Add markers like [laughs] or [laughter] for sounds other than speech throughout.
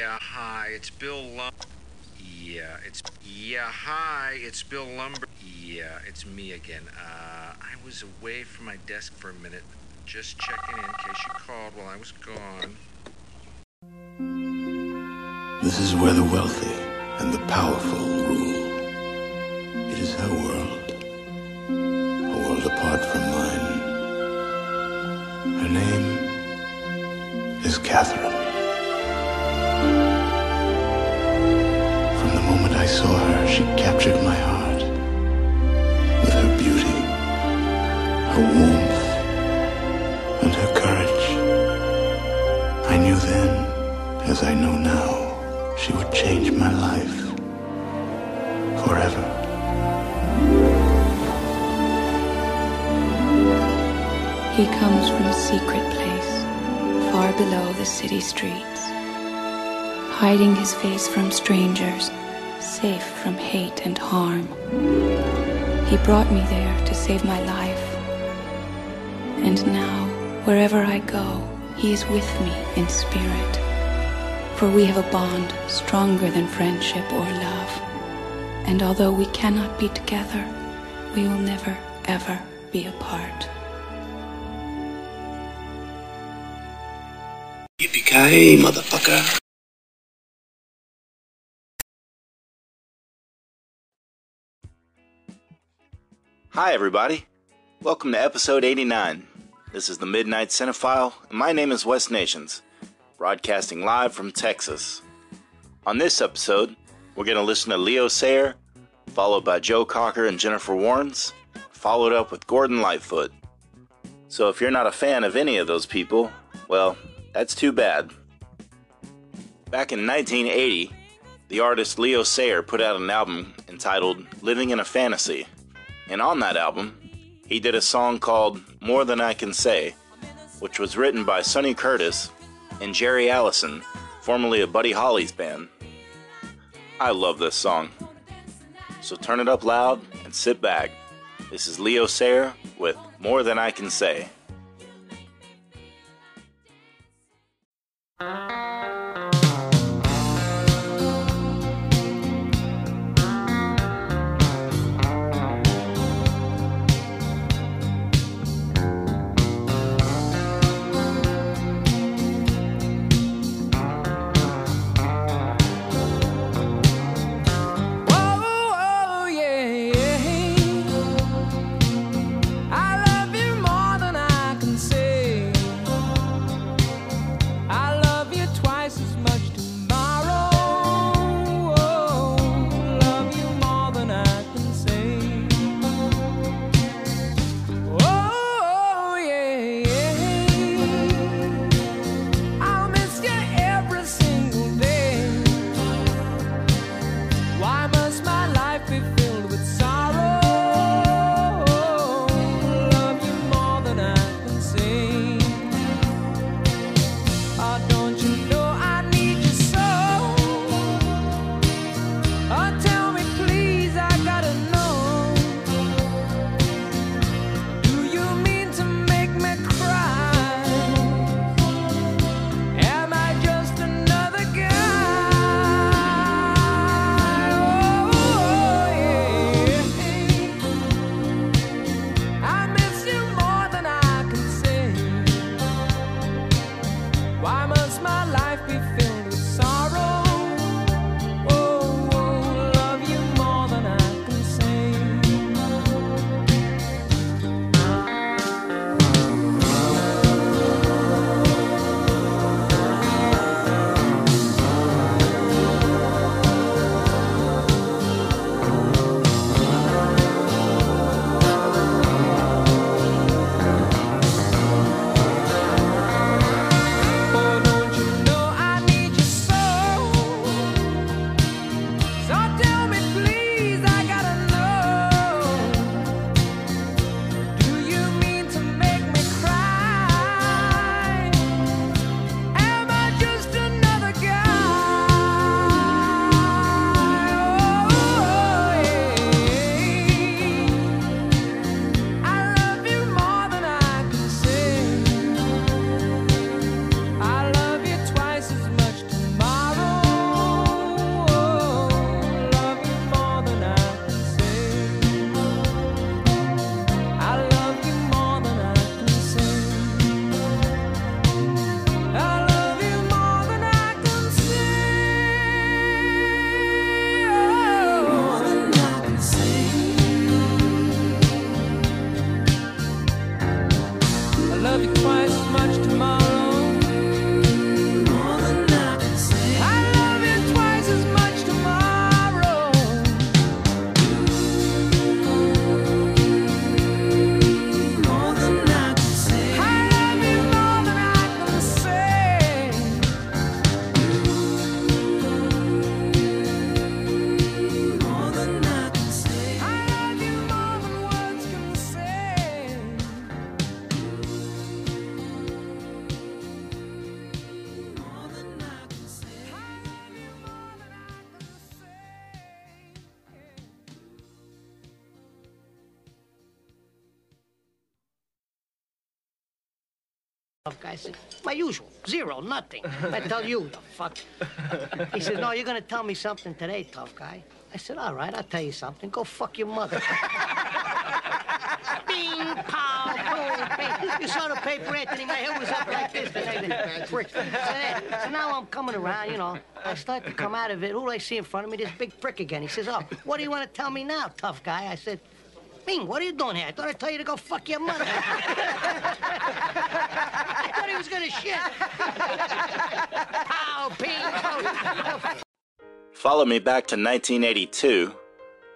Yeah, hi, it's Bill Lum. Yeah, it's yeah, hi, it's Bill Lumbergh. Yeah, it's me again. Uh, I was away from my desk for a minute, just checking in in case you called while I was gone. This is where the wealthy and the powerful rule. It is her world, a world apart from mine. Her name is Catherine. I saw her, she captured my heart with her beauty, her warmth, and her courage. I knew then, as I know now, she would change my life forever. He comes from a secret place, far below the city streets, hiding his face from strangers, safe from hate and harm. He brought me there to save my life. And now, wherever I go, he is with me in spirit. For we have a bond stronger than friendship or love. And although we cannot be together, we will never, ever be apart. Yippee-ki-yay, motherfucker. Hi, everybody. Welcome to episode 89. This is the Midnight Cinephile, and my name is Wes Nations, broadcasting live from Texas. On this episode, we're going to listen to Leo Sayer, followed by Joe Cocker and Jennifer Warnes, followed up with Gordon Lightfoot. So if you're not a fan of any of those people, well, that's too bad. Back in 1980, the artist Leo Sayer put out an album entitled Living in a Fantasy. And on that album, he did a song called More Than I Can Say, which was written by Sonny Curtis and Jerry Allison, formerly of Buddy Holly's band. I love this song. So turn it up loud and sit back. This is Leo Sayer with More Than I Can Say. Tough guy. I said, my usual. Zero, nothing. I tell you, the fuck. He says, no, you're gonna tell me something today, tough guy. I said, all right, I'll tell you something. Go fuck your mother. [laughs] Bing, pow, boom, bing. You saw the paper, Anthony. My head was up like this today. So, then- so now I'm coming around, you know. I start to come out of it. Who do I see in front of me? This big prick again. He says, oh, what do you want to tell me now, tough guy? I said, Bing, what are you doing here? I thought I'd tell you to go fuck your mother. [laughs] I thought he was gonna shit. Pow, ping, pow. Follow me back to 1982,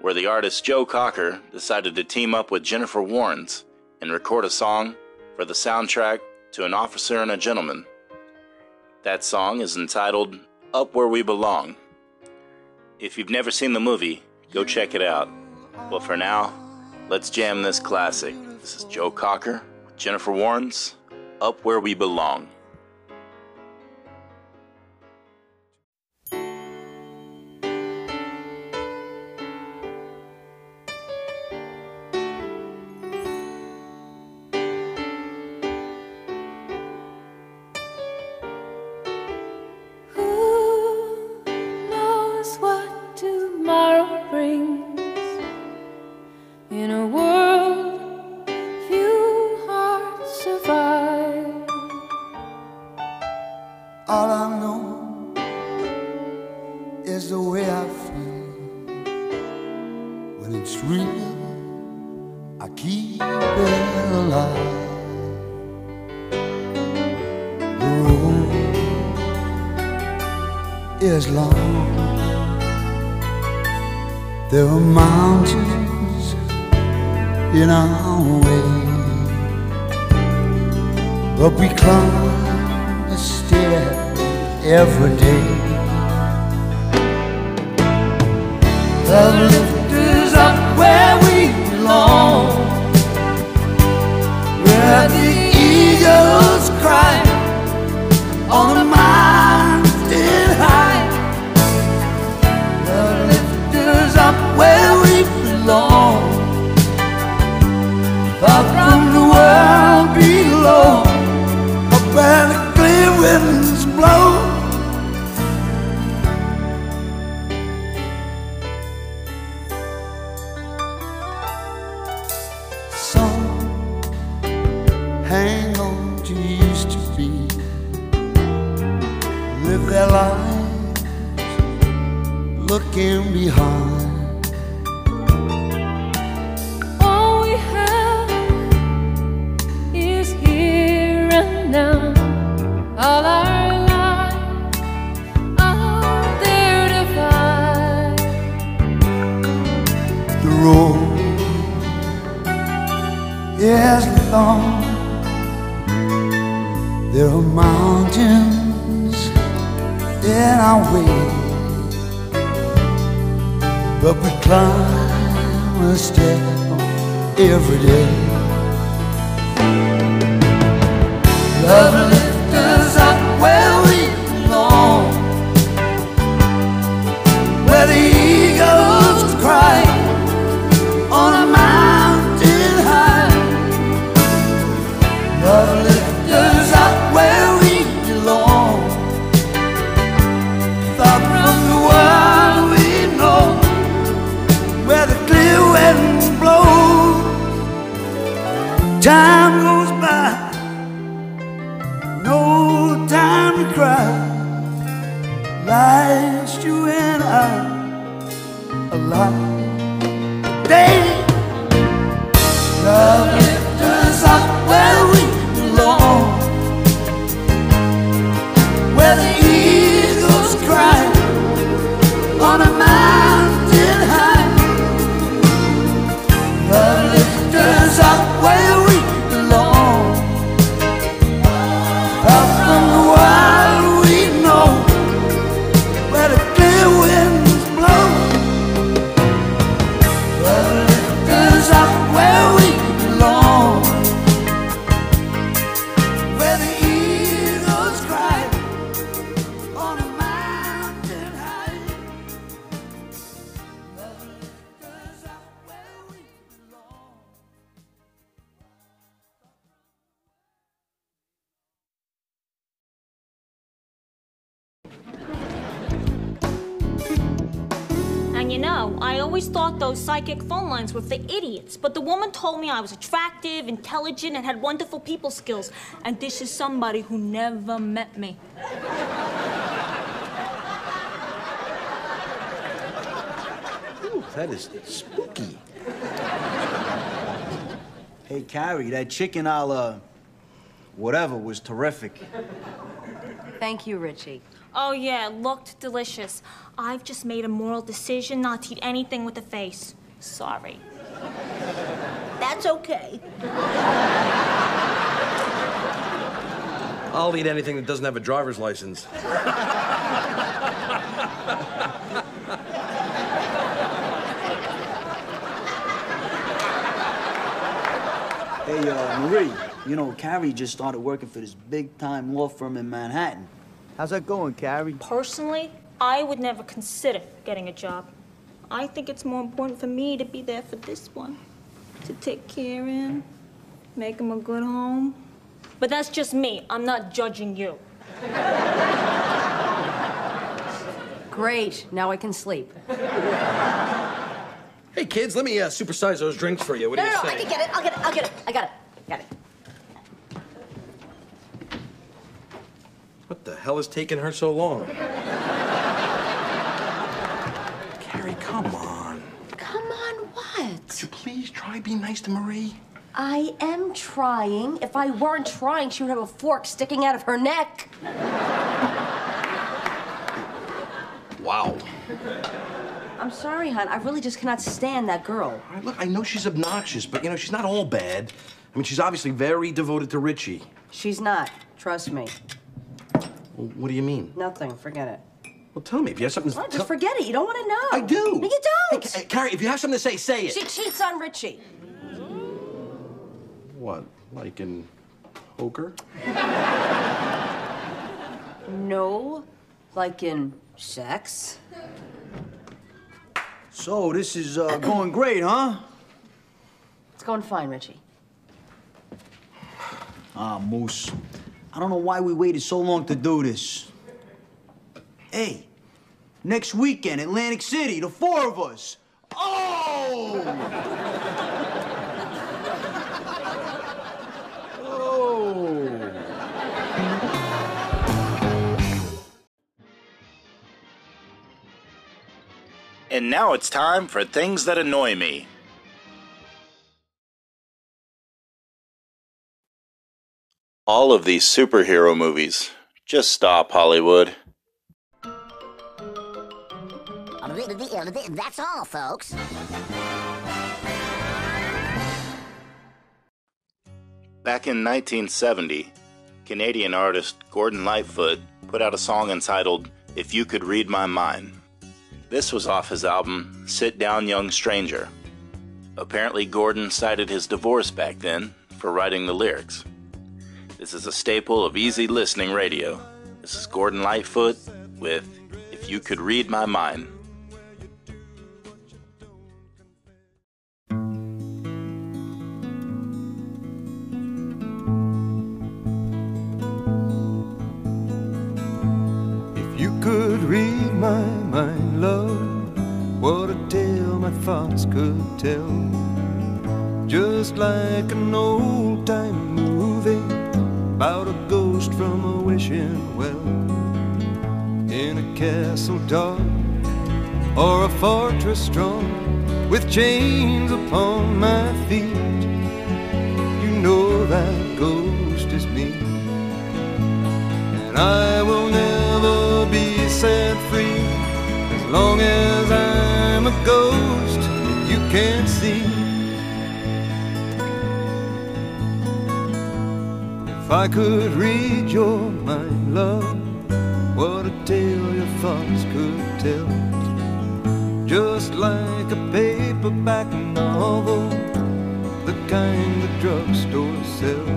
where the artist Joe Cocker decided to team up with Jennifer Warnes and record a song for the soundtrack to An Officer and a Gentleman. That song is entitled Up Where We Belong. If you've never seen the movie, go check it out. But for now, let's jam this classic. This is Joe Cocker with Jennifer Warnes, Up Where We Belong. Is the way I feel when it's real. I keep it alive. The road is long. There are mountains in our way, but we climb a stair every day. Lifters live their lives looking behind. All we have is here and now. All our lives are there to find. The road is long. There are mountains in our way, but we climb a step every day. Love Time psychic phone lines were for idiots, but the woman told me I was attractive, intelligent, and had wonderful people skills. And this is somebody who never met me. Ooh, that is spooky. hey, Carrie, that chicken a la whatever was terrific. Thank you, Richie. Oh, yeah, it looked delicious. I've just made a moral decision not to eat anything with a face. Sorry. That's okay. I'll eat anything that doesn't have a driver's license. Hey, uh, Marie, you know, Carrie just started working for this big-time law firm in Manhattan. How's that going, Carrie? Personally, I would never consider getting a job. I think it's more important for me to be there for this one, to take care of him, make him a good home. But that's just me. I'm not judging you. Great. Now I can sleep. Hey, kids, let me uh, supersize those drinks for you. What no, do you no, say? no, I can get it. I'll get it. I'll get it. I got it. Got it. What the hell is taking her so long? Carrie, come on. Come on, what? Could you being nice to Marie? I am trying. If I weren't trying, she would have a fork sticking out of her neck. Wow. I'm sorry, hon. I really just cannot stand that girl. All right, look, I know she's obnoxious, but you know, she's not all bad. I mean, she's obviously very devoted to Richie. She's not. Trust me. Well, what do you mean? Nothing. Forget it. Well, tell me if you have something to Well, tell- just forget it. You don't want to know. I do. No, you don't. Hey, Carrie, if you have something to say, say it. She cheats on Richie. What, like in poker? No, like in sex. So, this is uh, going great, huh? It's going fine, Richie. Ah, Moose. I don't know why we waited so long to do this. Hey, next weekend, Atlantic City, the four of us. Oh! oh! And now it's time for things that annoy me. All of these superhero movies. Just stop, Hollywood. That's all, folks. Back in 1970, Canadian artist Gordon Lightfoot put out a song entitled If You Could Read My Mind. This was off his album Sit Down Young Stranger. Apparently, Gordon cited his divorce back then for writing the lyrics. This is a staple of easy listening radio. This is Gordon Lightfoot with If You Could Read My Mind. Just like an old time movie about a ghost from a wishing well. In a castle dark or a fortress strong with chains upon my feet. You know that ghost is me. And I will never be set free as long as can't see. If I could read your mind, love, what a tale your thoughts could tell. Just like a paperback novel, the kind the drugstore sell.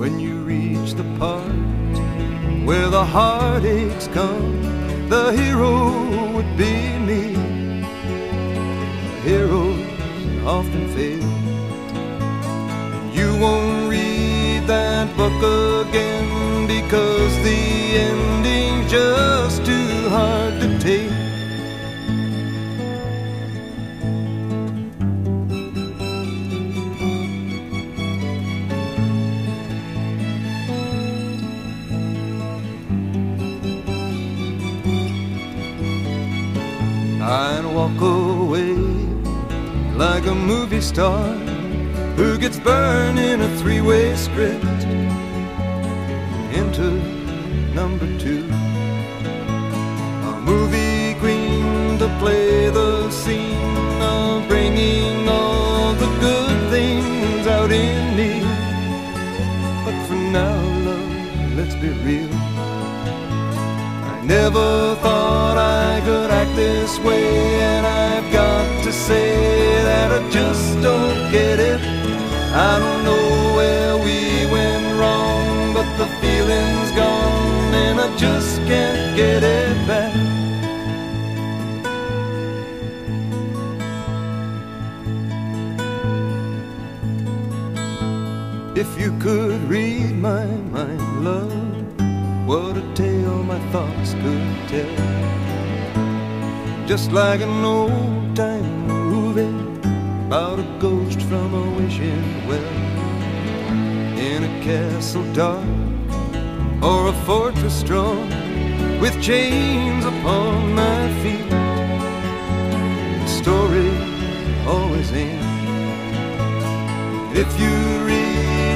When you reach the part where the heartaches come, the hero would be me. Heroes often fail. You won't read that book again because the ending just like a movie star who gets burned in a three-way script into number two. A movie queen to play the scene of bringing all the good things out in me. But for now, love, let's be real. I never If you could read my mind, love, what a tale my thoughts could tell. Just like an old time movie about a ghost from a wishing well. In a castle dark or a fortress strong with chains upon my feet. The story always ends. If you read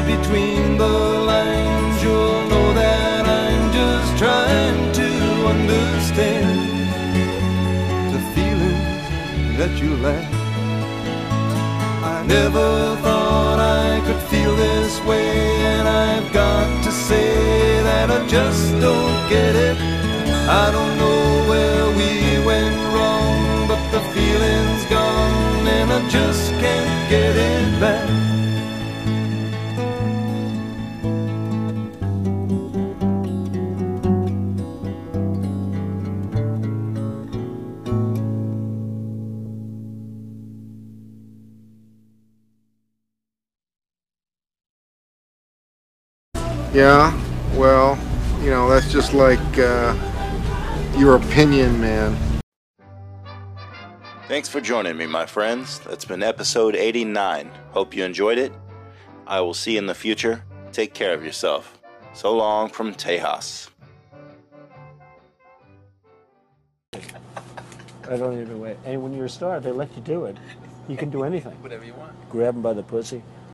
between the lines, you'll know that I'm just trying to understand the feelings that you lack. I never thought I could feel this way, and I've got to say that I just don't get it. I don't know where we went wrong, but the feeling's gone, and I just can't get it back. Yeah, well, you know, that's just like uh, your opinion, man. Thanks for joining me, my friends. That's been episode 89. Hope you enjoyed it. I will see you in the future. Take care of yourself. So long from Tejas. I don't even wait. And when you're a star, they let you do it. You can do anything. [laughs] Whatever you want. Grab them by the pussy.